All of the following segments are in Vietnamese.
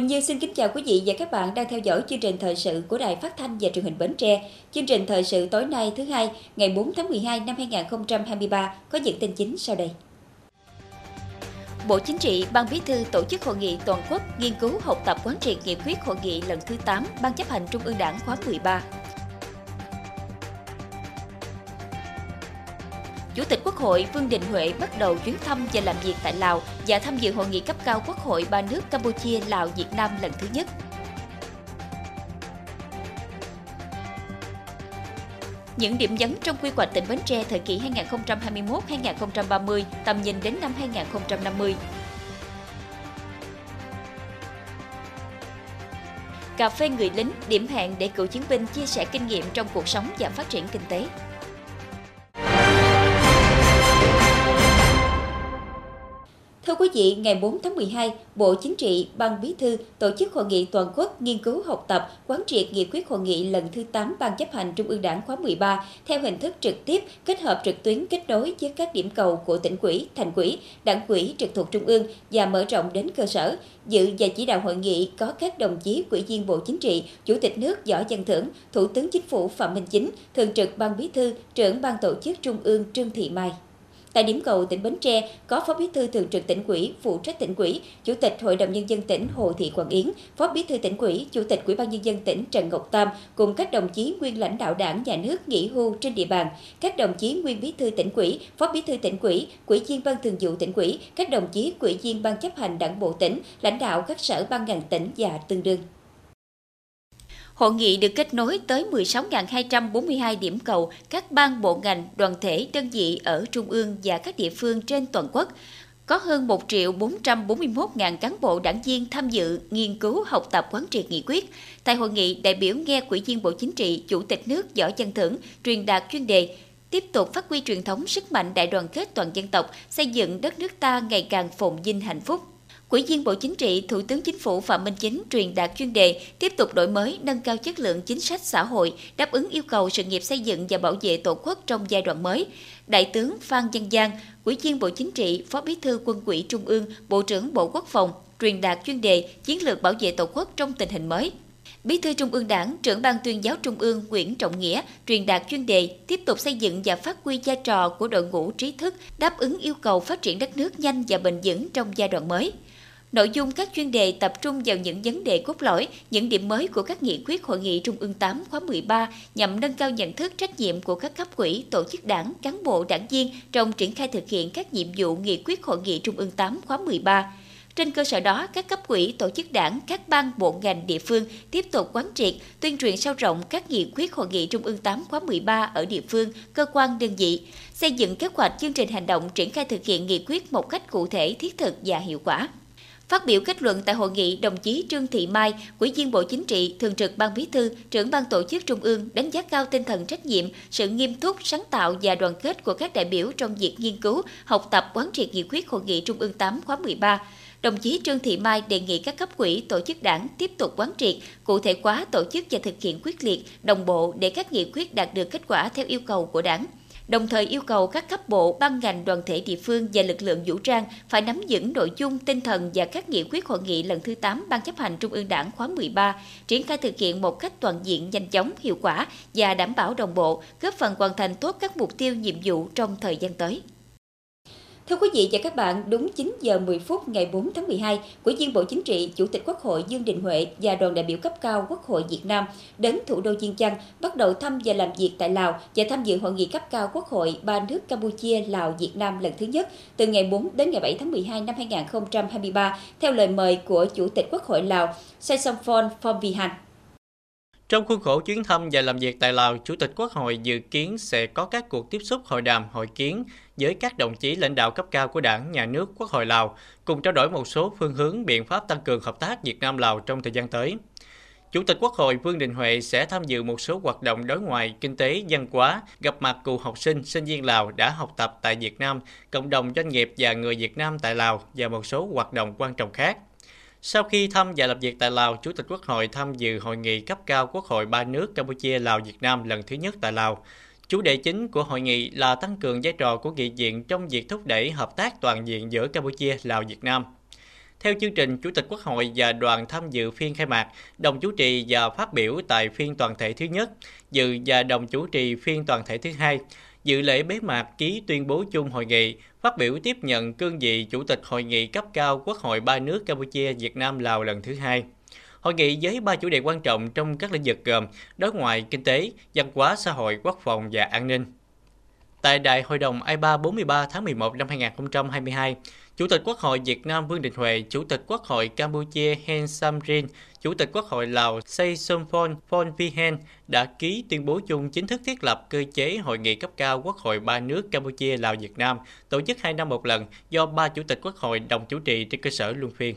Quỳnh Như xin kính chào quý vị và các bạn đang theo dõi chương trình thời sự của Đài Phát thanh và Truyền hình Bến Tre. Chương trình thời sự tối nay thứ hai, ngày 4 tháng 12 năm 2023 có những tin chính sau đây. Bộ Chính trị, Ban Bí thư tổ chức hội nghị toàn quốc nghiên cứu học tập quán triệt nghị quyết hội nghị lần thứ 8 Ban chấp hành Trung ương Đảng khóa 13. Chủ tịch Quốc hội Vương Đình Huệ bắt đầu chuyến thăm và làm việc tại Lào và tham dự hội nghị cấp cao Quốc hội ba nước Campuchia, Lào, Việt Nam lần thứ nhất. Những điểm nhấn trong quy hoạch tỉnh Bến Tre thời kỳ 2021-2030, tầm nhìn đến năm 2050. Cà phê người lính, điểm hẹn để cựu chiến binh chia sẻ kinh nghiệm trong cuộc sống và phát triển kinh tế. Quý vị, ngày 4 tháng 12, Bộ Chính trị, Ban Bí thư tổ chức hội nghị toàn quốc nghiên cứu học tập, quán triệt nghị quyết hội nghị lần thứ 8 Ban chấp hành Trung ương Đảng khóa 13 theo hình thức trực tiếp, kết hợp trực tuyến kết nối với các điểm cầu của tỉnh quỹ, thành quỹ, đảng quỹ trực thuộc Trung ương và mở rộng đến cơ sở. Dự và chỉ đạo hội nghị có các đồng chí Ủy viên Bộ Chính trị, Chủ tịch nước Võ Văn Thưởng, Thủ tướng Chính phủ Phạm Minh Chính, Thường trực Ban Bí thư, trưởng Ban tổ chức Trung ương Trương Thị Mai. Tại điểm cầu tỉnh Bến Tre có Phó Bí thư Thường trực tỉnh ủy, phụ trách tỉnh ủy, Chủ tịch Hội đồng nhân dân tỉnh Hồ Thị Quảng Yến, Phó Bí thư tỉnh ủy, Chủ tịch Ủy ban nhân dân tỉnh Trần Ngọc Tam cùng các đồng chí nguyên lãnh đạo Đảng, nhà nước nghỉ hưu trên địa bàn, các đồng chí nguyên Bí thư tỉnh ủy, Phó Bí thư tỉnh ủy, Ủy viên Ban Thường vụ tỉnh ủy, các đồng chí ủy viên Ban chấp hành Đảng bộ tỉnh, lãnh đạo các sở ban ngành tỉnh và tương đương. Hội nghị được kết nối tới 16.242 điểm cầu các ban bộ ngành, đoàn thể, đơn vị ở Trung ương và các địa phương trên toàn quốc. Có hơn 1 triệu 441.000 cán bộ đảng viên tham dự, nghiên cứu, học tập quán triệt nghị quyết. Tại hội nghị, đại biểu nghe Quỹ viên Bộ Chính trị, Chủ tịch nước Võ Văn Thưởng truyền đạt chuyên đề tiếp tục phát huy truyền thống sức mạnh đại đoàn kết toàn dân tộc, xây dựng đất nước ta ngày càng phồn vinh hạnh phúc. Quỹ viên Bộ Chính trị, Thủ tướng Chính phủ Phạm Minh Chính truyền đạt chuyên đề tiếp tục đổi mới, nâng cao chất lượng chính sách xã hội, đáp ứng yêu cầu sự nghiệp xây dựng và bảo vệ Tổ quốc trong giai đoạn mới. Đại tướng Phan Văn Giang, Quỹ viên Bộ Chính trị, Phó Bí thư Quân ủy Trung ương, Bộ trưởng Bộ Quốc phòng truyền đạt chuyên đề chiến lược bảo vệ Tổ quốc trong tình hình mới. Bí thư Trung ương Đảng, trưởng ban tuyên giáo Trung ương Nguyễn Trọng Nghĩa truyền đạt chuyên đề tiếp tục xây dựng và phát huy vai trò của đội ngũ trí thức đáp ứng yêu cầu phát triển đất nước nhanh và bền vững trong giai đoạn mới. Nội dung các chuyên đề tập trung vào những vấn đề cốt lõi, những điểm mới của các nghị quyết hội nghị Trung ương 8 khóa 13 nhằm nâng cao nhận thức trách nhiệm của các cấp quỹ, tổ chức đảng, cán bộ đảng viên trong triển khai thực hiện các nhiệm vụ nghị quyết hội nghị Trung ương 8 khóa 13. Trên cơ sở đó, các cấp quỹ, tổ chức đảng, các ban bộ ngành địa phương tiếp tục quán triệt, tuyên truyền sâu rộng các nghị quyết hội nghị Trung ương 8 khóa 13 ở địa phương, cơ quan đơn vị, xây dựng kế hoạch chương trình hành động triển khai thực hiện nghị quyết một cách cụ thể, thiết thực và hiệu quả. Phát biểu kết luận tại hội nghị, đồng chí Trương Thị Mai, Ủy viên Bộ Chính trị, Thường trực Ban Bí thư, trưởng ban tổ chức Trung ương đánh giá cao tinh thần trách nhiệm, sự nghiêm túc, sáng tạo và đoàn kết của các đại biểu trong việc nghiên cứu, học tập quán triệt nghị quyết hội nghị Trung ương 8 khóa 13. Đồng chí Trương Thị Mai đề nghị các cấp quỹ, tổ chức đảng tiếp tục quán triệt, cụ thể hóa tổ chức và thực hiện quyết liệt, đồng bộ để các nghị quyết đạt được kết quả theo yêu cầu của đảng đồng thời yêu cầu các cấp bộ, ban ngành, đoàn thể địa phương và lực lượng vũ trang phải nắm vững nội dung, tinh thần và các nghị quyết hội nghị lần thứ 8 Ban chấp hành Trung ương Đảng khóa 13, triển khai thực hiện một cách toàn diện, nhanh chóng, hiệu quả và đảm bảo đồng bộ, góp phần hoàn thành tốt các mục tiêu nhiệm vụ trong thời gian tới. Thưa quý vị và các bạn, đúng 9 giờ 10 phút ngày 4 tháng 12, Ủy viên Bộ Chính trị, Chủ tịch Quốc hội Dương Đình Huệ và đoàn đại biểu cấp cao Quốc hội Việt Nam đến thủ đô Viên Chăn bắt đầu thăm và làm việc tại Lào và tham dự hội nghị cấp cao Quốc hội ba nước Campuchia, Lào, Việt Nam lần thứ nhất từ ngày 4 đến ngày 7 tháng 12 năm 2023 theo lời mời của Chủ tịch Quốc hội Lào Sesomphone Phomvihan. Trong khuôn khổ chuyến thăm và làm việc tại Lào, Chủ tịch Quốc hội dự kiến sẽ có các cuộc tiếp xúc hội đàm, hội kiến với các đồng chí lãnh đạo cấp cao của Đảng, Nhà nước, Quốc hội Lào, cùng trao đổi một số phương hướng biện pháp tăng cường hợp tác Việt Nam-Lào trong thời gian tới. Chủ tịch Quốc hội Vương Đình Huệ sẽ tham dự một số hoạt động đối ngoại, kinh tế, văn hóa, gặp mặt cựu học sinh, sinh viên Lào đã học tập tại Việt Nam, cộng đồng doanh nghiệp và người Việt Nam tại Lào và một số hoạt động quan trọng khác. Sau khi thăm và làm việc tại Lào, Chủ tịch Quốc hội tham dự hội nghị cấp cao Quốc hội ba nước Campuchia, Lào, Việt Nam lần thứ nhất tại Lào. Chủ đề chính của hội nghị là tăng cường vai trò của nghị viện trong việc thúc đẩy hợp tác toàn diện giữa Campuchia, Lào, Việt Nam. Theo chương trình, Chủ tịch Quốc hội và đoàn tham dự phiên khai mạc, đồng chủ trì và phát biểu tại phiên toàn thể thứ nhất, dự và đồng chủ trì phiên toàn thể thứ hai. Dự lễ bế mạc ký tuyên bố chung hội nghị, phát biểu tiếp nhận cương vị Chủ tịch Hội nghị cấp cao Quốc hội ba nước Campuchia, Việt Nam, Lào lần thứ hai. Hội nghị với ba chủ đề quan trọng trong các lĩnh vực gồm đối ngoại, kinh tế, văn hóa, xã hội, quốc phòng và an ninh. Tại Đại hội đồng IPA 43 tháng 11 năm 2022, Chủ tịch Quốc hội Việt Nam Vương Đình Huệ, Chủ tịch Quốc hội Campuchia Hen Samrin, Chủ tịch Quốc hội Lào Say Somphon Phon Vihen đã ký tuyên bố chung chính thức thiết lập cơ chế hội nghị cấp cao Quốc hội ba nước Campuchia, Lào, Việt Nam, tổ chức hai năm một lần do ba chủ tịch Quốc hội đồng chủ trì trên cơ sở luân phiên.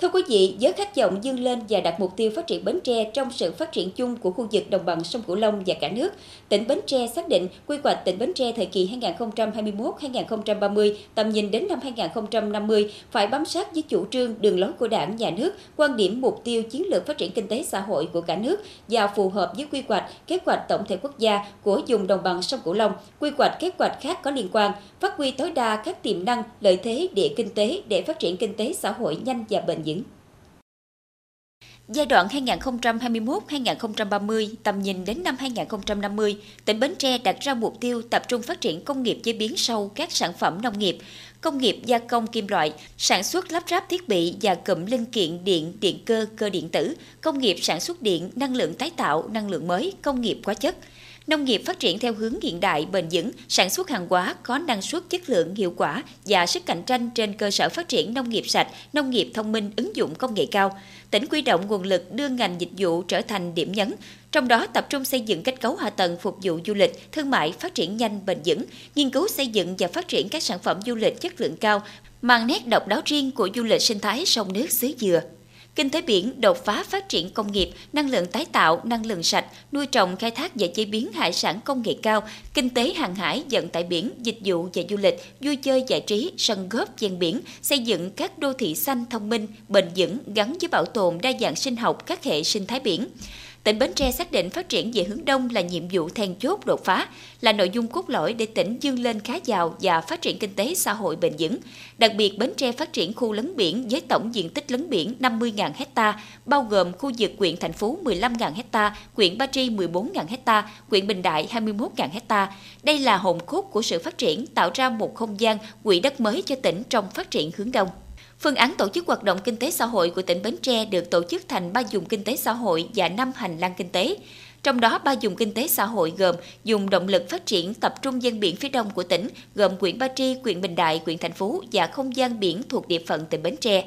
Thưa quý vị, với khát vọng dương lên và đặt mục tiêu phát triển Bến Tre trong sự phát triển chung của khu vực đồng bằng sông Cửu Long và cả nước, tỉnh Bến Tre xác định quy hoạch tỉnh Bến Tre thời kỳ 2021-2030, tầm nhìn đến năm 2050 phải bám sát với chủ trương, đường lối của Đảng, Nhà nước, quan điểm mục tiêu chiến lược phát triển kinh tế xã hội của cả nước và phù hợp với quy hoạch, kế hoạch tổng thể quốc gia của vùng đồng bằng sông Cửu Long, quy hoạch kế hoạch khác có liên quan, phát huy tối đa các tiềm năng, lợi thế địa kinh tế để phát triển kinh tế xã hội nhanh và bền giữ. Giai đoạn 2021-2030, tầm nhìn đến năm 2050, tỉnh Bến Tre đặt ra mục tiêu tập trung phát triển công nghiệp chế biến sâu các sản phẩm nông nghiệp, công nghiệp gia công kim loại, sản xuất lắp ráp thiết bị và cụm linh kiện điện, điện cơ, cơ điện tử, công nghiệp sản xuất điện, năng lượng tái tạo, năng lượng mới, công nghiệp hóa chất – Nông nghiệp phát triển theo hướng hiện đại, bền vững, sản xuất hàng hóa có năng suất chất lượng hiệu quả và sức cạnh tranh trên cơ sở phát triển nông nghiệp sạch, nông nghiệp thông minh, ứng dụng công nghệ cao. Tỉnh quy động nguồn lực đưa ngành dịch vụ trở thành điểm nhấn, trong đó tập trung xây dựng kết cấu hạ tầng phục vụ du lịch, thương mại phát triển nhanh bền vững, nghiên cứu xây dựng và phát triển các sản phẩm du lịch chất lượng cao, mang nét độc đáo riêng của du lịch sinh thái sông nước xứ dừa kinh tế biển đột phá phát triển công nghiệp, năng lượng tái tạo, năng lượng sạch, nuôi trồng, khai thác và chế biến hải sản công nghệ cao, kinh tế hàng hải, vận tải biển, dịch vụ và du lịch, vui chơi giải trí, sân góp ven biển, xây dựng các đô thị xanh thông minh, bền vững gắn với bảo tồn đa dạng sinh học các hệ sinh thái biển. Tỉnh Bến Tre xác định phát triển về hướng đông là nhiệm vụ then chốt đột phá, là nội dung cốt lõi để tỉnh dương lên khá giàu và phát triển kinh tế xã hội bền vững. Đặc biệt, Bến Tre phát triển khu lấn biển với tổng diện tích lấn biển 50.000 hecta, bao gồm khu vực quyện thành phố 15.000 hecta, quyện Ba Tri 14.000 hecta, quyện Bình Đại 21.000 hecta. Đây là hồn cốt của sự phát triển, tạo ra một không gian quỹ đất mới cho tỉnh trong phát triển hướng đông. Phương án tổ chức hoạt động kinh tế xã hội của tỉnh Bến Tre được tổ chức thành ba dùng kinh tế xã hội và năm hành lang kinh tế. Trong đó, ba dùng kinh tế xã hội gồm dùng động lực phát triển tập trung dân biển phía đông của tỉnh, gồm huyện Ba Tri, huyện Bình Đại, huyện Thành Phú và không gian biển thuộc địa phận tỉnh Bến Tre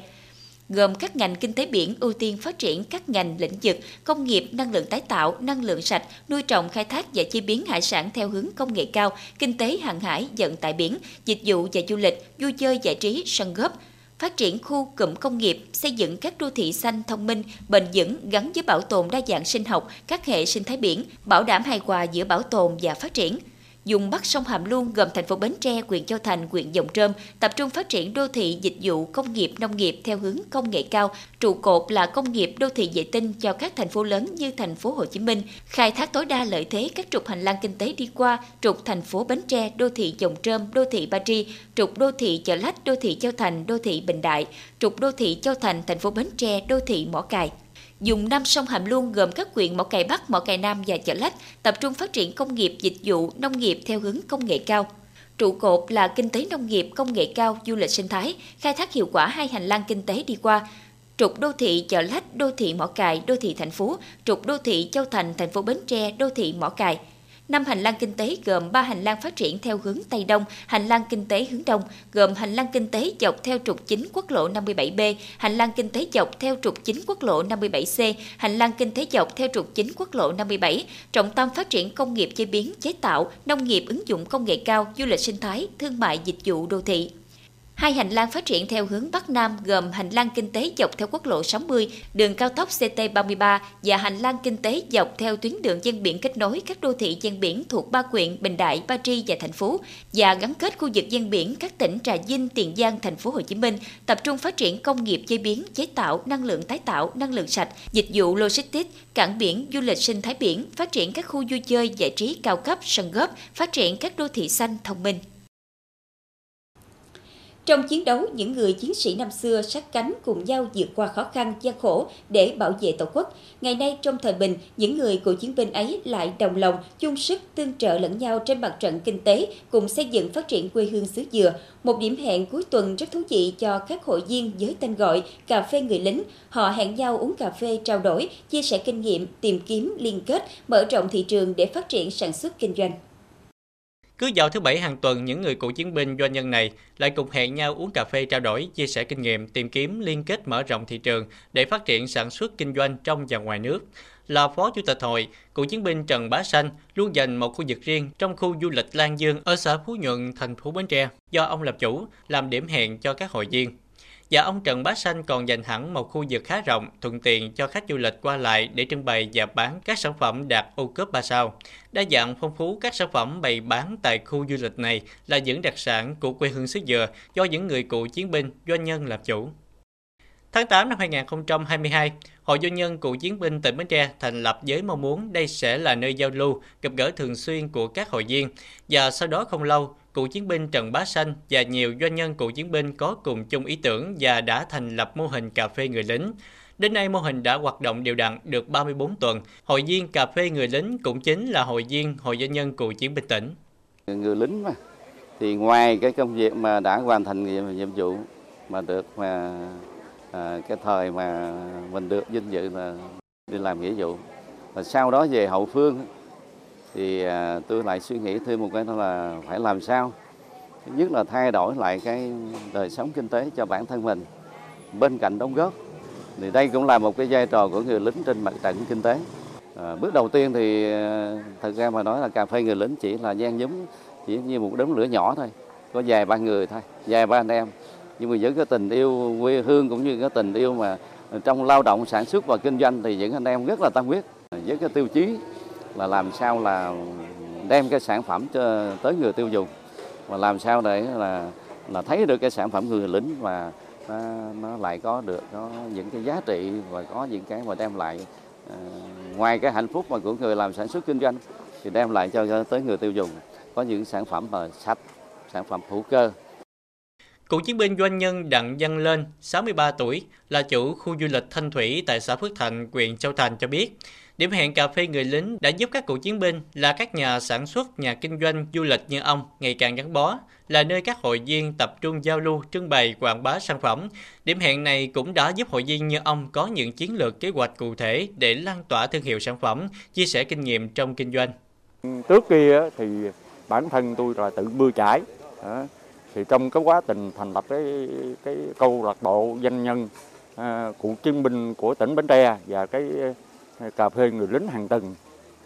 gồm các ngành kinh tế biển ưu tiên phát triển các ngành lĩnh vực công nghiệp, năng lượng tái tạo, năng lượng sạch, nuôi trồng, khai thác và chế biến hải sản theo hướng công nghệ cao, kinh tế hàng hải, vận tải biển, dịch vụ và du lịch, vui chơi giải trí, sân góp, phát triển khu cụm công nghiệp, xây dựng các đô thị xanh thông minh, bền vững gắn với bảo tồn đa dạng sinh học, các hệ sinh thái biển, bảo đảm hài hòa giữa bảo tồn và phát triển dùng bắc sông Hàm Luông gồm thành phố Bến Tre, huyện Châu Thành, huyện Dòng Trơm, tập trung phát triển đô thị dịch vụ công nghiệp nông nghiệp theo hướng công nghệ cao, trụ cột là công nghiệp đô thị vệ tinh cho các thành phố lớn như thành phố Hồ Chí Minh, khai thác tối đa lợi thế các trục hành lang kinh tế đi qua, trục thành phố Bến Tre, đô thị Dòng Trơm, đô thị Ba Tri, trục đô thị Chợ Lách, đô thị Châu Thành, đô thị Bình Đại, trục đô thị Châu Thành, thành phố Bến Tre, đô thị Mỏ Cày dùng năm sông Hàm Luông gồm các huyện Mỏ Cày Bắc, Mỏ Cày Nam và Chợ Lách, tập trung phát triển công nghiệp, dịch vụ, nông nghiệp theo hướng công nghệ cao. Trụ cột là kinh tế nông nghiệp, công nghệ cao, du lịch sinh thái, khai thác hiệu quả hai hành lang kinh tế đi qua, trục đô thị Chợ Lách, đô thị Mỏ Cày, đô thị thành phố, trục đô thị Châu Thành, thành phố Bến Tre, đô thị Mỏ Cày. Năm hành lang kinh tế gồm 3 hành lang phát triển theo hướng Tây Đông, hành lang kinh tế hướng Đông, gồm hành lang kinh tế dọc theo trục chính quốc lộ 57B, hành lang kinh tế dọc theo trục chính quốc lộ 57C, hành lang kinh tế dọc theo trục chính quốc lộ 57, trọng tâm phát triển công nghiệp chế biến, chế tạo, nông nghiệp ứng dụng công nghệ cao, du lịch sinh thái, thương mại dịch vụ đô thị. Hai hành lang phát triển theo hướng Bắc Nam gồm hành lang kinh tế dọc theo quốc lộ 60, đường cao tốc CT33 và hành lang kinh tế dọc theo tuyến đường ven biển kết nối các đô thị ven biển thuộc ba quyện Bình Đại, Ba Tri và thành phố và gắn kết khu vực ven biển các tỉnh Trà Vinh, Tiền Giang, thành phố Hồ Chí Minh, tập trung phát triển công nghiệp chế biến, chế tạo, năng lượng tái tạo, năng lượng sạch, dịch vụ logistics, cảng biển, du lịch sinh thái biển, phát triển các khu vui chơi giải trí cao cấp, sân góp, phát triển các đô thị xanh thông minh. Trong chiến đấu, những người chiến sĩ năm xưa sát cánh cùng nhau vượt qua khó khăn, gian khổ để bảo vệ Tổ quốc. Ngày nay, trong thời bình, những người cựu chiến binh ấy lại đồng lòng, chung sức tương trợ lẫn nhau trên mặt trận kinh tế, cùng xây dựng phát triển quê hương xứ Dừa. Một điểm hẹn cuối tuần rất thú vị cho các hội viên với tên gọi Cà phê người lính. Họ hẹn nhau uống cà phê trao đổi, chia sẻ kinh nghiệm, tìm kiếm, liên kết, mở rộng thị trường để phát triển sản xuất kinh doanh. Cứ vào thứ bảy hàng tuần, những người cựu chiến binh doanh nhân này lại cùng hẹn nhau uống cà phê trao đổi, chia sẻ kinh nghiệm, tìm kiếm liên kết mở rộng thị trường để phát triển sản xuất kinh doanh trong và ngoài nước. Là phó chủ tịch hội, cựu chiến binh Trần Bá Sanh luôn dành một khu vực riêng trong khu du lịch Lan Dương ở xã Phú Nhuận, thành phố Bến Tre, do ông làm chủ, làm điểm hẹn cho các hội viên. Và ông Trần Bá Sanh còn dành hẳn một khu vực khá rộng, thuận tiện cho khách du lịch qua lại để trưng bày và bán các sản phẩm đạt ô cốp 3 sao. Đa dạng phong phú các sản phẩm bày bán tại khu du lịch này là những đặc sản của quê hương xứ Dừa do những người cựu chiến binh, doanh nhân làm chủ. Tháng 8 năm 2022, Hội Doanh nhân Cựu Chiến binh tỉnh Bến Tre thành lập với mong muốn đây sẽ là nơi giao lưu, gặp gỡ thường xuyên của các hội viên. Và sau đó không lâu, cựu chiến binh Trần Bá Sanh và nhiều doanh nhân cựu chiến binh có cùng chung ý tưởng và đã thành lập mô hình cà phê người lính. Đến nay mô hình đã hoạt động đều đặn được 34 tuần. Hội viên cà phê người lính cũng chính là hội viên Hội doanh nhân cựu chiến binh tỉnh. Người lính mà thì ngoài cái công việc mà đã hoàn thành nhiệm, nhiệm vụ mà được mà à, cái thời mà mình được vinh dự là đi làm nghĩa vụ và sau đó về hậu phương thì à, tôi lại suy nghĩ thêm một cái đó là phải làm sao thứ nhất là thay đổi lại cái đời sống kinh tế cho bản thân mình. Bên cạnh đóng góp thì đây cũng là một cái vai trò của người lính trên mặt trận kinh tế. À, bước đầu tiên thì à, thật ra mà nói là cà phê người lính chỉ là gian giống chỉ như một đống lửa nhỏ thôi có vài ba người thôi vài ba anh em. Nhưng mà với cái tình yêu quê hương cũng như cái tình yêu mà trong lao động sản xuất và kinh doanh thì những anh em rất là tâm huyết. Với cái tiêu chí là làm sao là đem cái sản phẩm cho tới người tiêu dùng và làm sao để là là thấy được cái sản phẩm người lính và nó, nó lại có được có những cái giá trị và có những cái mà đem lại uh, ngoài cái hạnh phúc mà của người làm sản xuất kinh doanh thì đem lại cho tới người tiêu dùng. Có những sản phẩm mà sạch sản phẩm hữu cơ Cựu chiến binh doanh nhân Đặng Văn Lên, 63 tuổi, là chủ khu du lịch Thanh Thủy tại xã Phước Thành, huyện Châu Thành cho biết, điểm hẹn cà phê người lính đã giúp các cựu chiến binh là các nhà sản xuất, nhà kinh doanh du lịch như ông ngày càng gắn bó, là nơi các hội viên tập trung giao lưu, trưng bày, quảng bá sản phẩm. Điểm hẹn này cũng đã giúp hội viên như ông có những chiến lược kế hoạch cụ thể để lan tỏa thương hiệu sản phẩm, chia sẻ kinh nghiệm trong kinh doanh. Trước kia thì bản thân tôi là tự bơi trải thì trong cái quá trình thành lập cái cái câu lạc bộ doanh nhân ờ, à, cựu chiến binh của tỉnh Bến Tre và cái ờ, cà phê người lính hàng tuần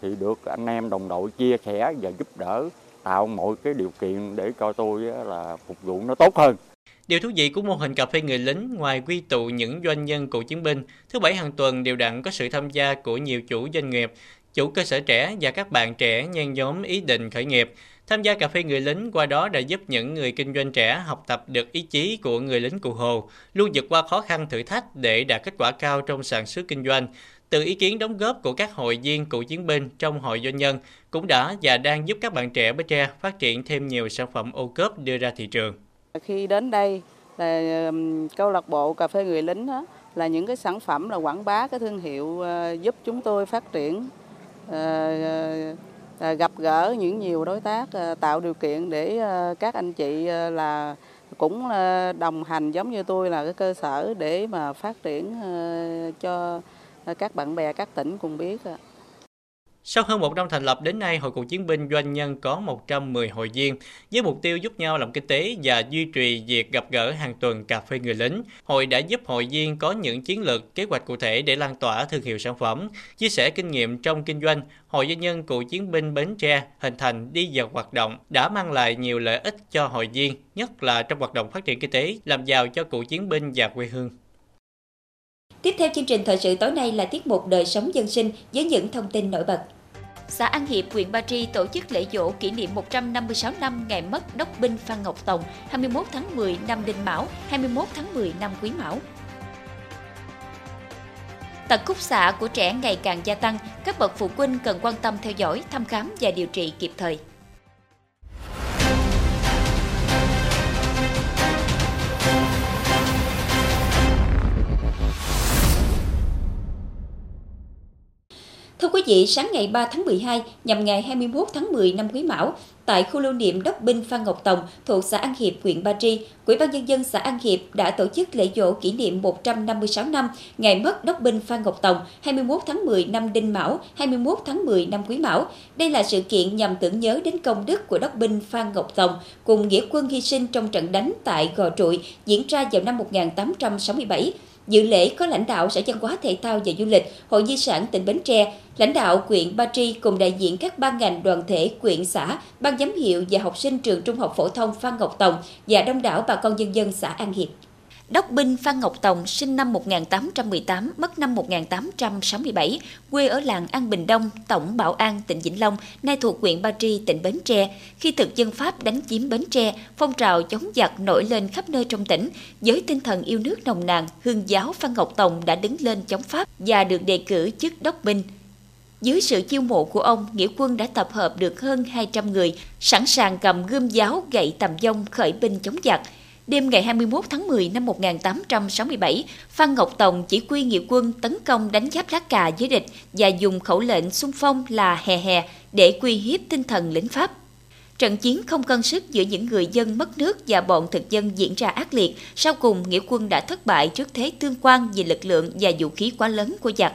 thì được anh em đồng đội chia sẻ và giúp đỡ tạo mọi cái điều kiện để cho tôi là phục vụ nó tốt hơn. Điều thú vị của mô hình cà phê người lính ngoài quy tụ những doanh nhân cựu chiến binh, thứ bảy hàng tuần đều đặn có sự tham gia của nhiều chủ doanh nghiệp, chủ cơ sở trẻ và các bạn trẻ nhen nhóm ý định khởi nghiệp. Tham gia cà phê người lính qua đó đã giúp những người kinh doanh trẻ học tập được ý chí của người lính cụ Hồ, luôn vượt qua khó khăn thử thách để đạt kết quả cao trong sản xuất kinh doanh. Từ ý kiến đóng góp của các hội viên cựu chiến binh trong hội doanh nhân cũng đã và đang giúp các bạn trẻ Bến Tre phát triển thêm nhiều sản phẩm ô cốp đưa ra thị trường. Khi đến đây là câu lạc bộ cà phê người lính đó, là những cái sản phẩm là quảng bá cái thương hiệu ờ, giúp chúng tôi phát triển ờ, ờ, À, gặp gỡ những nhiều đối tác à, tạo điều kiện để à, các anh chị là cũng đồng hành giống như tôi là cái cơ sở để mà phát triển cho các bạn bè các tỉnh cùng biết. Sau hơn một năm thành lập đến nay, Hội Cựu Chiến binh Doanh nhân có 110 hội viên, với mục tiêu giúp nhau làm kinh tế và duy trì việc gặp gỡ hàng tuần cà phê người lính. Hội đã giúp hội viên có những chiến lược, kế hoạch cụ thể để lan tỏa thương hiệu sản phẩm, chia sẻ kinh nghiệm trong kinh doanh. Hội Doanh nhân Cựu Chiến binh Bến Tre hình thành đi vào hoạt động đã mang lại nhiều lợi ích cho hội viên, nhất là trong hoạt động phát triển kinh tế, làm giàu cho cựu chiến binh và quê hương. Tiếp theo chương trình thời sự tối nay là tiết mục đời sống dân sinh với những thông tin nổi bật xã An Hiệp, huyện Ba Tri tổ chức lễ dỗ kỷ niệm 156 năm ngày mất đốc binh Phan Ngọc Tòng 21 tháng 10 năm Đinh Mão, 21 tháng 10 năm Quý Mão. Tật khúc xạ của trẻ ngày càng gia tăng, các bậc phụ huynh cần quan tâm theo dõi, thăm khám và điều trị kịp thời. Thưa quý vị, sáng ngày 3 tháng 12 nhằm ngày 21 tháng 10 năm Quý Mão, tại khu lưu niệm đốc binh Phan Ngọc Tòng thuộc xã An Hiệp, huyện Ba Tri, Ủy ban nhân dân xã An Hiệp đã tổ chức lễ dỗ kỷ niệm 156 năm ngày mất đốc binh Phan Ngọc Tòng 21 tháng 10 năm Đinh Mão, 21 tháng 10 năm Quý Mão. Đây là sự kiện nhằm tưởng nhớ đến công đức của đốc binh Phan Ngọc Tòng cùng nghĩa quân hy sinh trong trận đánh tại Gò Trụi diễn ra vào năm 1867. Dự lễ có lãnh đạo Sở Văn hóa Thể thao và Du lịch, Hội Di sản tỉnh Bến Tre, lãnh đạo quyện Ba Tri cùng đại diện các ban ngành đoàn thể quyện xã, ban giám hiệu và học sinh trường Trung học phổ thông Phan Ngọc Tòng và đông đảo bà con nhân dân xã An Hiệp. Đốc binh Phan Ngọc Tòng sinh năm 1818, mất năm 1867, quê ở làng An Bình Đông, Tổng Bảo An, tỉnh Vĩnh Long, nay thuộc huyện Ba Tri, tỉnh Bến Tre. Khi thực dân Pháp đánh chiếm Bến Tre, phong trào chống giặc nổi lên khắp nơi trong tỉnh. Với tinh thần yêu nước nồng nàn, hương giáo Phan Ngọc Tòng đã đứng lên chống Pháp và được đề cử chức đốc binh. Dưới sự chiêu mộ của ông, nghĩa quân đã tập hợp được hơn 200 người, sẵn sàng cầm gươm giáo gậy tầm dông khởi binh chống giặc. Đêm ngày 21 tháng 10 năm 1867, Phan Ngọc Tòng chỉ huy nghĩa quân tấn công đánh giáp lá cà với địch và dùng khẩu lệnh xung phong là hè hè để quy hiếp tinh thần lính Pháp. Trận chiến không cân sức giữa những người dân mất nước và bọn thực dân diễn ra ác liệt, sau cùng nghĩa quân đã thất bại trước thế tương quan về lực lượng và vũ khí quá lớn của giặc.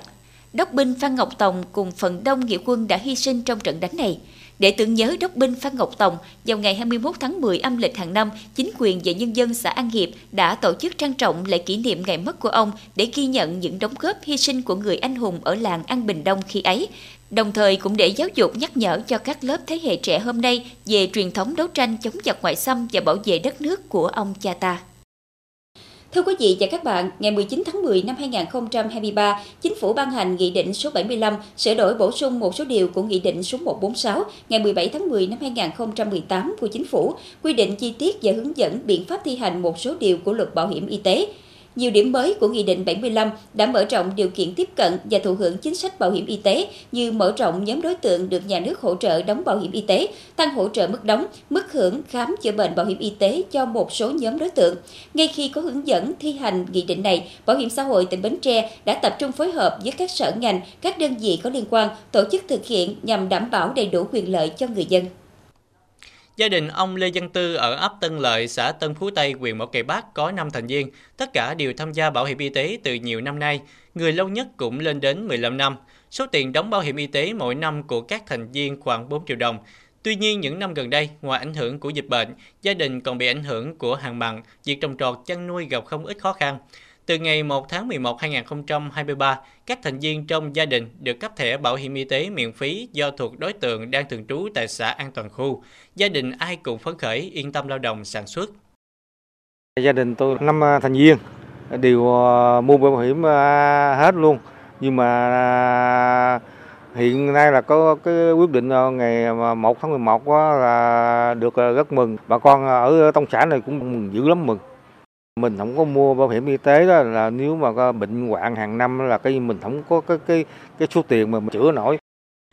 Đốc binh Phan Ngọc Tòng cùng phần đông nghĩa quân đã hy sinh trong trận đánh này. Để tưởng nhớ đốc binh Phan Ngọc Tòng, vào ngày 21 tháng 10 âm lịch hàng năm, chính quyền và nhân dân xã An Hiệp đã tổ chức trang trọng lễ kỷ niệm ngày mất của ông để ghi nhận những đóng góp hy sinh của người anh hùng ở làng An Bình Đông khi ấy, đồng thời cũng để giáo dục nhắc nhở cho các lớp thế hệ trẻ hôm nay về truyền thống đấu tranh chống giặc ngoại xâm và bảo vệ đất nước của ông cha ta. Thưa quý vị và các bạn, ngày 19 tháng 10 năm 2023, Chính phủ ban hành Nghị định số 75 sửa đổi bổ sung một số điều của Nghị định số 146 ngày 17 tháng 10 năm 2018 của Chính phủ, quy định chi tiết và hướng dẫn biện pháp thi hành một số điều của luật bảo hiểm y tế. Nhiều điểm mới của Nghị định 75 đã mở rộng điều kiện tiếp cận và thụ hưởng chính sách bảo hiểm y tế như mở rộng nhóm đối tượng được nhà nước hỗ trợ đóng bảo hiểm y tế, tăng hỗ trợ mức đóng, mức hưởng khám chữa bệnh bảo hiểm y tế cho một số nhóm đối tượng. Ngay khi có hướng dẫn thi hành nghị định này, Bảo hiểm xã hội tỉnh Bến Tre đã tập trung phối hợp với các sở ngành, các đơn vị có liên quan tổ chức thực hiện nhằm đảm bảo đầy đủ quyền lợi cho người dân. Gia đình ông Lê Văn Tư ở ấp Tân Lợi, xã Tân Phú Tây, huyện Mỏ Cày Bắc có 5 thành viên, tất cả đều tham gia bảo hiểm y tế từ nhiều năm nay, người lâu nhất cũng lên đến 15 năm. Số tiền đóng bảo hiểm y tế mỗi năm của các thành viên khoảng 4 triệu đồng. Tuy nhiên, những năm gần đây, ngoài ảnh hưởng của dịch bệnh, gia đình còn bị ảnh hưởng của hạn mặn, việc trồng trọt chăn nuôi gặp không ít khó khăn. Từ ngày 1 tháng 11 2023, các thành viên trong gia đình được cấp thẻ bảo hiểm y tế miễn phí do thuộc đối tượng đang thường trú tại xã An Toàn Khu. Gia đình ai cũng phấn khởi, yên tâm lao động sản xuất. Gia đình tôi năm thành viên đều ờ, mua bảo hiểm ờ, hết luôn. Nhưng mà à, hiện nay là có cái quyết định ờ, ngày 1 tháng 11 là được rất mừng. Bà con ở trong xã này cũng mừng dữ lắm mừng. Mình không có mua bảo hiểm y tế đó là nếu mà bệnh hoạn hàng năm là cái mình không có cái cái cái số tiền mà mình chữa nổi.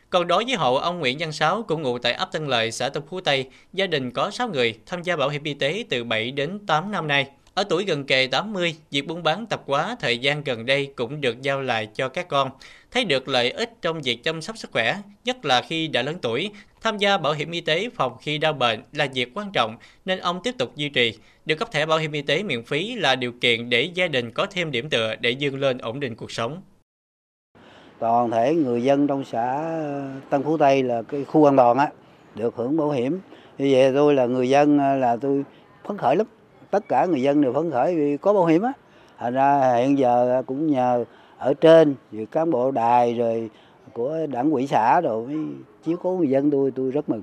Còn đối với hộ ông Nguyễn Văn Sáu cũng ngụ tại ấp Tân Lợi, xã Tân Phú Tây, gia đình có 6 người tham gia bảo hiểm y tế từ 7 đến 8 năm nay. Ở tuổi gần kề 80, việc buôn bán tập quá thời gian gần đây cũng được giao lại cho các con. Thấy được lợi ích trong việc chăm sóc sức khỏe, nhất là khi đã lớn tuổi, tham gia bảo hiểm y tế phòng khi đau bệnh là việc quan trọng nên ông tiếp tục duy trì. Được cấp thẻ bảo hiểm y tế miễn phí là điều kiện để gia đình có thêm điểm tựa để dương lên ổn định cuộc sống. Toàn thể người dân trong xã Tân Phú Tây là cái khu an toàn á, được hưởng bảo hiểm. Như vậy tôi là người dân à, là tôi phấn khởi lắm tất cả người dân đều phấn khởi vì có bảo hiểm á thành ra hiện giờ cũng nhờ ở trên rồi cán bộ đài rồi của đảng quỹ xã rồi mới chiếu cố người dân tôi tôi rất mừng.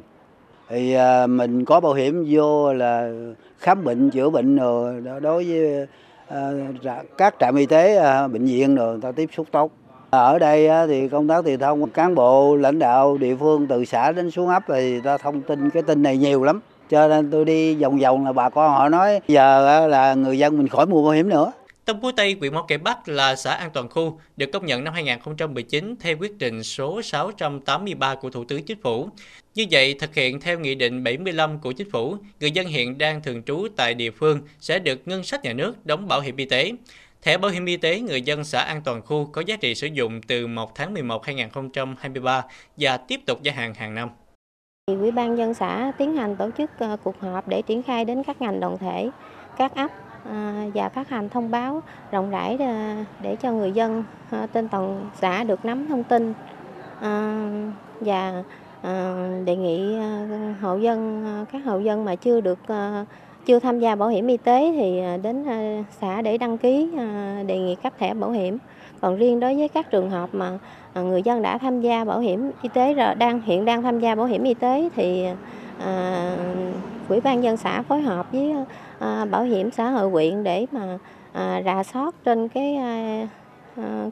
Thì à, mình có bảo hiểm vô là khám bệnh chữa bệnh rồi đối với à, các trạm y tế à, bệnh viện rồi ta tiếp xúc tốt. À, ở đây thì công tác truyền thông cán bộ lãnh đạo địa phương từ xã đến xuống ấp thì ta thông tin cái tin này nhiều lắm. Cho nên tôi đi vòng vòng là bà con họ nói giờ là người dân mình khỏi mua bảo hiểm nữa. Tân Phú Tây, huyện Mỏ Cải Bắc là xã an toàn khu, được công nhận năm 2019 theo quyết định số 683 của Thủ tướng Chính phủ. Như vậy, thực hiện theo Nghị định 75 của Chính phủ, người dân hiện đang thường trú tại địa phương sẽ được ngân sách nhà nước đóng bảo hiểm y tế. Thẻ bảo hiểm y tế người dân xã An Toàn Khu có giá trị sử dụng từ 1 tháng 11 2023 và tiếp tục gia hạn hàng năm. Ủy ban dân xã tiến hành tổ chức ờ, cuộc họp để triển khai đến các ngành đoàn thể, các ấp À, và phát hành thông báo rộng rãi à, để cho người dân à, trên toàn xã được nắm thông tin và đề nghị hộ dân các hộ dân mà chưa được chưa tham gia bảo hiểm y tế thì đến xã để đăng ký đề nghị cấp thẻ bảo hiểm. Còn riêng đối với các trường hợp mà người dân đã tham gia bảo hiểm y tế rồi đang hiện đang tham gia bảo hiểm y tế thì à, Quỹ ban dân xã phối hợp với à, bảo hiểm xã hội huyện để mà à, rà soát trên cái à,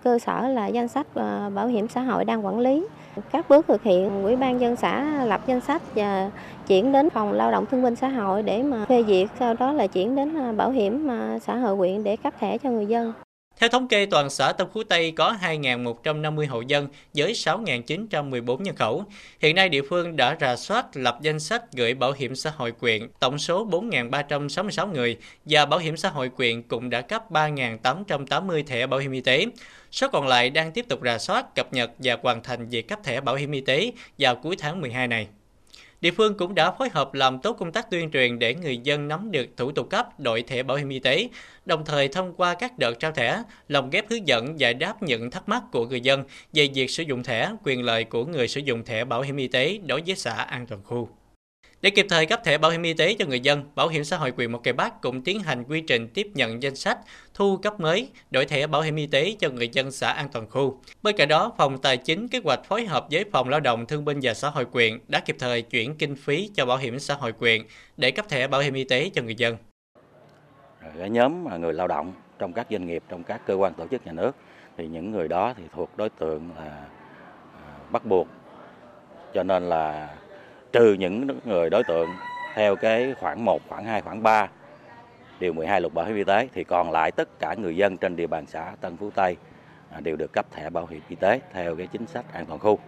cơ sở là danh sách à, bảo hiểm xã hội đang quản lý. Các bước thực hiện ủy ban dân xã lập danh sách và chuyển đến phòng lao động thương binh xã hội để mà phê duyệt sau đó là chuyển đến à, bảo hiểm xã hội huyện để cấp thẻ cho người dân theo thống kê, toàn xã Tân Phú Tây có 2.150 hộ dân với 6.914 nhân khẩu. Hiện nay địa phương đã rà soát lập danh sách gửi bảo hiểm xã hội quyện tổng số 4.366 người và bảo hiểm xã hội quyện cũng đã cấp 3.880 thẻ bảo hiểm y tế. Số còn lại đang tiếp tục rà soát, cập nhật và hoàn thành việc cấp thẻ bảo hiểm y tế vào cuối tháng 12 này. Địa phương cũng đã phối hợp làm tốt công tác tuyên truyền để người dân nắm được thủ tục cấp đổi thẻ bảo hiểm y tế, đồng thời thông qua các đợt trao thẻ, lồng ghép hướng dẫn giải đáp những thắc mắc của người dân về việc sử dụng thẻ, quyền lợi của người sử dụng thẻ bảo hiểm y tế đối với xã an toàn khu. Để kịp thời cấp thẻ bảo hiểm y tế cho người dân, Bảo hiểm xã hội quyền Một Cây Bắc cũng tiến hành quy trình tiếp nhận danh sách, thu cấp mới, đổi thẻ bảo hiểm y tế cho người dân xã An Toàn Khu. Bên cạnh đó, Phòng Tài chính kế hoạch phối hợp với Phòng Lao động Thương binh và Xã hội quyền đã kịp thời chuyển kinh phí cho Bảo hiểm xã hội quyền để cấp thẻ bảo hiểm y tế cho người dân. Cái nhóm người lao động trong các doanh nghiệp, trong các cơ quan tổ chức nhà nước thì những người đó thì thuộc đối tượng là à, bắt buộc cho nên là trừ những người đối tượng theo cái khoảng 1, khoảng 2, khoảng 3 điều 12 luật bảo hiểm y tế thì còn lại tất cả người dân trên địa bàn xã Tân Phú Tây à, đều được cấp thẻ bảo hiểm y tế theo cái chính sách an toàn khu.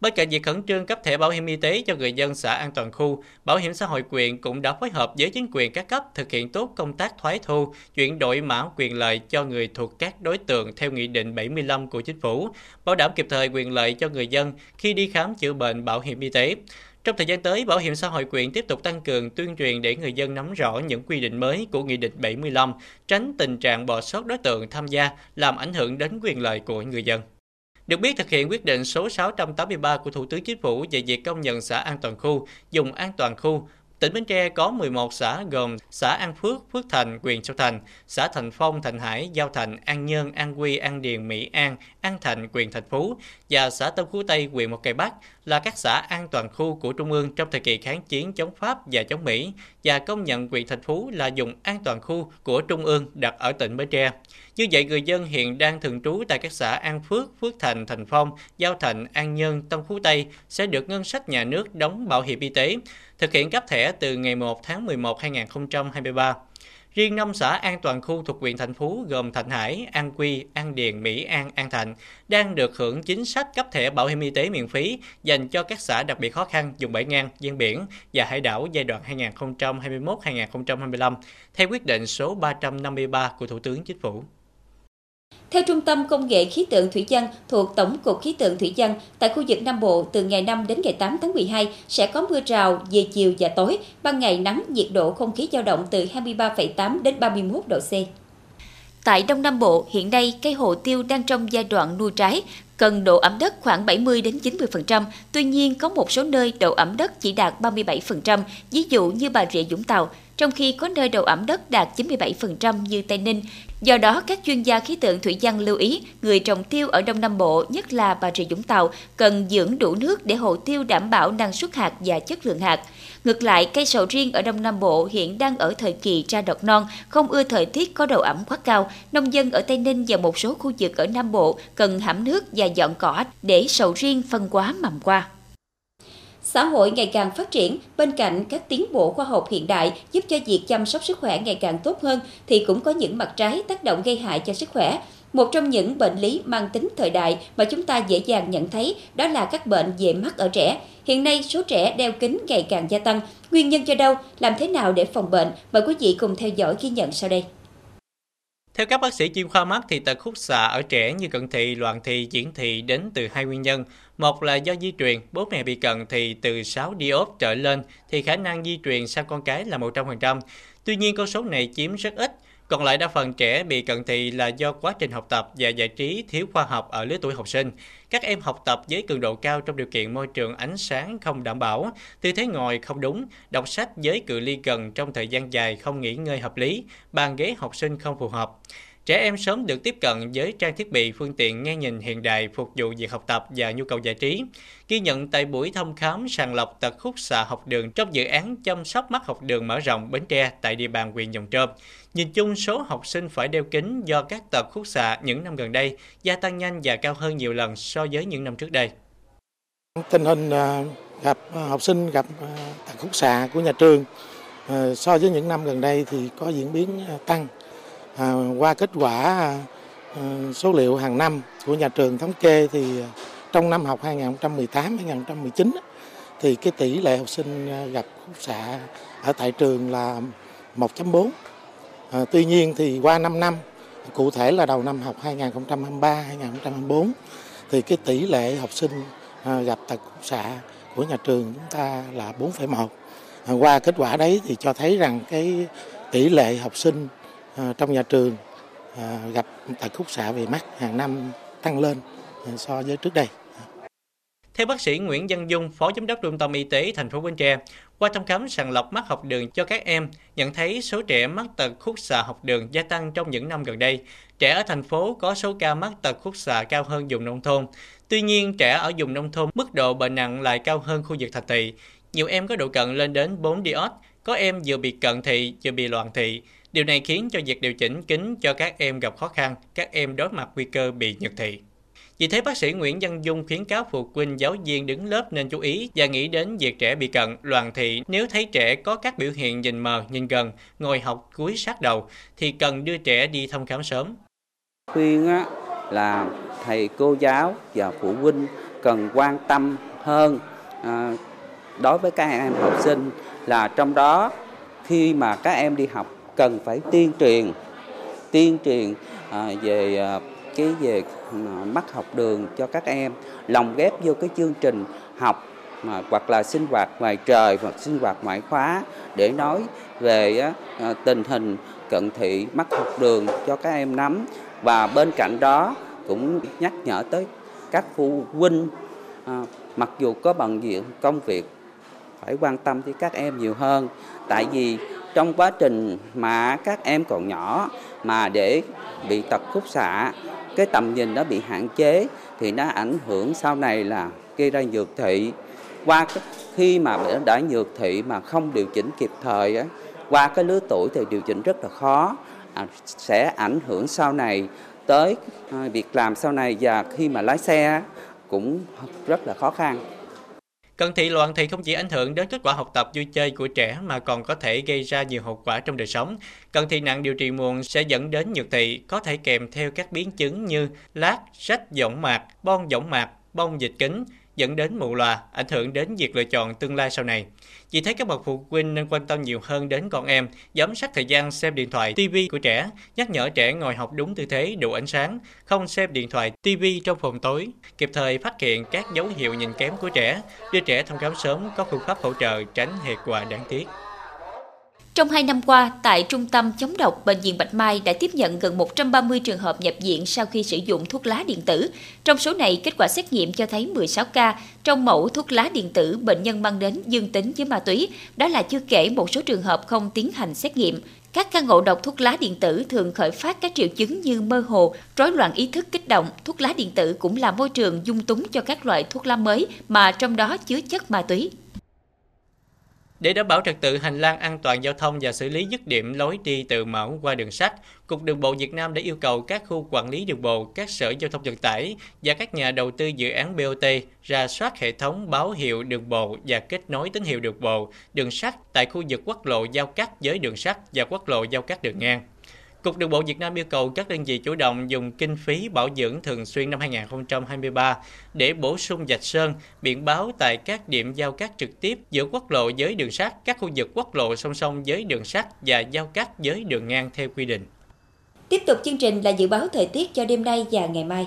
Bên cạnh việc khẩn trương cấp thẻ bảo hiểm y tế cho người dân xã an toàn khu, Bảo hiểm xã hội quyền cũng đã phối hợp với chính quyền các cấp thực hiện tốt công tác thoái thu, chuyển đổi mã quyền lợi cho người thuộc các đối tượng theo Nghị định 75 của Chính phủ, bảo đảm kịp thời quyền lợi cho người dân khi đi khám chữa bệnh bảo hiểm y tế. Trong thời gian tới, Bảo hiểm xã hội quyện tiếp tục tăng cường tuyên truyền để người dân nắm rõ những quy định mới của Nghị định 75, tránh tình trạng bỏ sót đối tượng tham gia làm ảnh hưởng đến quyền lợi của người dân. Được biết, thực hiện quyết định số 683 của Thủ tướng Chính phủ về việc công nhận xã an toàn khu, dùng an toàn khu Tỉnh Bến Tre có 11 xã gồm xã An Phước, Phước Thành, Quyền Châu Thành, xã Thành Phong, Thành Hải, Giao Thành, An Nhơn, An Quy, An Điền, Mỹ An, An Thạnh, Quyền Thành Phú và xã Tân Phú Tây, Quyền Một Cây Bắc là các xã an toàn khu của Trung ương trong thời kỳ kháng chiến chống Pháp và chống Mỹ và công nhận quyền Thành Phú là dùng an toàn khu của Trung ương đặt ở tỉnh Bến Tre. Như vậy, người dân hiện đang thường trú tại các xã An Phước, Phước Thành, Thành Phong, Giao Thành, An Nhơn, Tân Phú Tây sẽ được ngân sách nhà nước đóng bảo hiểm y tế, thực hiện cấp thẻ từ ngày 1 tháng 11 2023. Riêng năm xã an toàn khu thuộc huyện Thành Phú gồm Thạnh Hải, An Quy, An Điền, Mỹ An, An Thạnh đang được hưởng chính sách cấp thẻ bảo hiểm y tế miễn phí dành cho các xã đặc biệt khó khăn dùng bãi ngang, gian biển và hải đảo giai đoạn 2021-2025 theo quyết định số 353 của Thủ tướng Chính phủ. Theo Trung tâm Công nghệ Khí tượng Thủy văn thuộc Tổng cục Khí tượng Thủy văn, tại khu vực Nam Bộ từ ngày 5 đến ngày 8 tháng 12 sẽ có mưa rào về chiều và tối, ban ngày nắng, nhiệt độ không khí dao động từ 23,8 đến 31 độ C. Tại Đông Nam Bộ, hiện nay cây hồ tiêu đang trong giai đoạn nuôi trái, cần độ ẩm đất khoảng 70 đến 90%, tuy nhiên có một số nơi độ ẩm đất chỉ đạt 37%, ví dụ như Bà Rịa Vũng Tàu, trong khi có nơi độ ẩm đất đạt 97% như Tây Ninh. Do đó, các chuyên gia khí tượng thủy văn lưu ý người trồng tiêu ở Đông Nam Bộ, nhất là Bà Rịa Vũng Tàu, cần dưỡng đủ nước để hồ tiêu đảm bảo năng suất hạt và chất lượng hạt. Ngược lại, cây sầu riêng ở Đông Nam Bộ hiện đang ở thời kỳ ra đọt non, không ưa thời tiết có độ ẩm quá cao. Nông dân ở Tây Ninh và một số khu vực ở Nam Bộ cần hãm nước và dọn cỏ để sầu riêng phân quá mầm qua. Xã hội ngày càng phát triển, bên cạnh các tiến bộ khoa học hiện đại giúp cho việc chăm sóc sức khỏe ngày càng tốt hơn thì cũng có những mặt trái tác động gây hại cho sức khỏe. Một trong những bệnh lý mang tính thời đại mà chúng ta dễ dàng nhận thấy đó là các bệnh về mắt ở trẻ. Hiện nay số trẻ đeo kính ngày càng gia tăng. Nguyên nhân do đâu? Làm thế nào để phòng bệnh? Mời quý vị cùng theo dõi ghi nhận sau đây. Theo các bác sĩ chuyên khoa mắt thì tật khúc xạ ở trẻ như cận thị, loạn thị, diễn thị đến từ hai nguyên nhân. Một là do di truyền, bố mẹ bị cận thị từ 6 diop trở lên thì khả năng di truyền sang con cái là 100%. Tuy nhiên con số này chiếm rất ít, còn lại đa phần trẻ bị cận thị là do quá trình học tập và giải trí thiếu khoa học ở lứa tuổi học sinh. Các em học tập với cường độ cao trong điều kiện môi trường ánh sáng không đảm bảo, tư thế ngồi không đúng, đọc sách với cự ly gần trong thời gian dài không nghỉ ngơi hợp lý, bàn ghế học sinh không phù hợp. Trẻ em sớm được tiếp cận với trang thiết bị, phương tiện nghe nhìn hiện đại phục vụ việc học tập và nhu cầu giải trí. Ghi nhận tại buổi thăm khám sàng lọc tật khúc xạ học đường trong dự án chăm sóc mắt học đường mở rộng Bến Tre tại địa bàn huyện Dòng Trơm. Nhìn chung, số học sinh phải đeo kính do các tật khúc xạ những năm gần đây gia tăng nhanh và cao hơn nhiều lần so với những năm trước đây. Tình hình à, gặp à, học sinh gặp à, tật khúc xạ của nhà trường so với những năm gần đây thì có diễn biến tăng À, qua kết quả ờ, số liệu hàng năm của nhà trường thống kê thì trong năm học 2018-2019 thì cái tỷ lệ học sinh ờ, gặp khúc xạ ở tại trường là 1.4. À, ờ, tuy nhiên thì qua 5 năm, cụ thể là đầu năm học 2023-2024 thì cái tỷ lệ học sinh à, gặp tật khúc xạ của nhà trường chúng ta là 4,1. À, qua kết quả đấy thì cho thấy rằng cái tỷ lệ học sinh Ờ, trong nhà trường ờ, gặp tật khúc xạ về mắt hàng năm tăng lên ờ, so với trước đây. Theo bác sĩ Nguyễn Văn Dung, Phó Giám đốc Trung tâm Y tế thành phố Bến Tre, qua thăm khám sàng lọc mắt học đường cho các em, nhận thấy số trẻ mắc tật khúc xạ học đường gia tăng trong những năm gần đây. Trẻ ở thành phố có số ca mắc tật khúc xạ cao hơn vùng nông thôn. Tuy nhiên, trẻ ở vùng nông thôn mức độ bệnh nặng lại cao hơn khu vực thành thị. Nhiều em có độ cận lên đến 4 diod, có em vừa bị cận thị, vừa bị loạn thị. Điều này khiến cho việc điều chỉnh kính cho các em gặp khó khăn, các em đối mặt nguy cơ bị nhược thị. Vì thế bác sĩ Nguyễn Văn Dung khuyến cáo phụ huynh giáo viên đứng lớp nên chú ý và nghĩ đến việc trẻ bị cận, loạn thị. Nếu thấy trẻ có các biểu hiện nhìn mờ, nhìn gần, ngồi học cúi sát đầu thì cần đưa trẻ đi thăm khám sớm. Khuyên là thầy cô giáo và phụ huynh cần quan tâm hơn à, đối với các em học sinh là trong đó khi mà các em đi học cần phải tuyên truyền tuyên truyền à, về à, cái về à, mắt học đường cho các em lồng ghép vô cái chương trình học mà hoặc là sinh hoạt ngoài trời hoặc sinh hoạt ngoại khóa để nói về à, tình hình cận thị mắt học đường cho các em nắm. Và bên cạnh đó cũng nhắc nhở tới các phụ huynh à, mặc dù có bằng diện công việc phải quan tâm tới các em nhiều hơn. Tại vì trong quá trình mà các em còn nhỏ mà để bị tật khúc xạ cái tầm nhìn nó bị hạn chế thì nó ảnh hưởng sau này là gây ra nhược thị. Qua khi mà đã nhược thị mà không điều chỉnh kịp thời á, qua cái lứa tuổi thì điều chỉnh rất là khó à, sẽ ảnh hưởng sau này tới à, việc làm sau này và khi mà lái xe cũng rất là khó khăn. Cận thị loạn thị không chỉ ảnh hưởng đến kết quả học tập vui chơi của trẻ mà còn có thể gây ra nhiều hậu quả trong đời sống. Cận thị nặng điều trị muộn sẽ dẫn đến nhược thị, có thể kèm theo các biến chứng như lát, rách võng mạc, bon võng mạc, bong dịch kính, dẫn đến mù lòa, ảnh hưởng đến việc lựa chọn tương lai sau này. Vì thế các bậc phụ huynh nên quan tâm nhiều hơn đến con em, giám sát thời gian xem điện thoại, TV của trẻ, nhắc nhở trẻ ngồi học đúng tư thế, đủ ánh sáng, không xem điện thoại, TV trong phòng tối, kịp thời phát hiện các dấu hiệu nhìn kém của trẻ, đưa trẻ thăm khám sớm có phương pháp hỗ trợ tránh hệ quả đáng tiếc. Trong 2 năm qua, tại Trung tâm chống độc Bệnh viện Bạch Mai đã tiếp nhận gần 130 trường hợp nhập viện sau khi sử dụng thuốc lá điện tử. Trong số này, kết quả xét nghiệm cho thấy 16 ca trong mẫu thuốc lá điện tử bệnh nhân mang đến dương tính với ma túy. Đó là chưa kể một số trường hợp không tiến hành xét nghiệm. Các ca ngộ độc thuốc lá điện tử thường khởi phát các triệu chứng như mơ hồ, rối loạn ý thức kích động. Thuốc lá điện tử cũng là môi trường dung túng cho các loại thuốc lá mới mà trong đó chứa chất ma túy. Để đảm bảo trật tự hành lang an toàn giao thông và xử lý dứt điểm lối đi từ mẫu qua đường sắt, Cục Đường bộ Việt Nam đã yêu cầu các khu quản lý đường bộ, các sở giao thông vận tải và các nhà đầu tư dự án BOT ra soát hệ thống báo hiệu đường bộ và kết nối tín hiệu đường bộ, đường sắt tại khu vực quốc lộ giao cắt với đường sắt và quốc lộ giao cắt đường ngang. Cục Đường bộ Việt Nam yêu cầu các đơn vị chủ động dùng kinh phí bảo dưỡng thường xuyên năm 2023 để bổ sung dạch sơn, biển báo tại các điểm giao cắt trực tiếp giữa quốc lộ với đường sắt, các khu vực quốc lộ song song với đường sắt và giao cắt với đường ngang theo quy định. Tiếp tục chương trình là dự báo thời tiết cho đêm nay và ngày mai.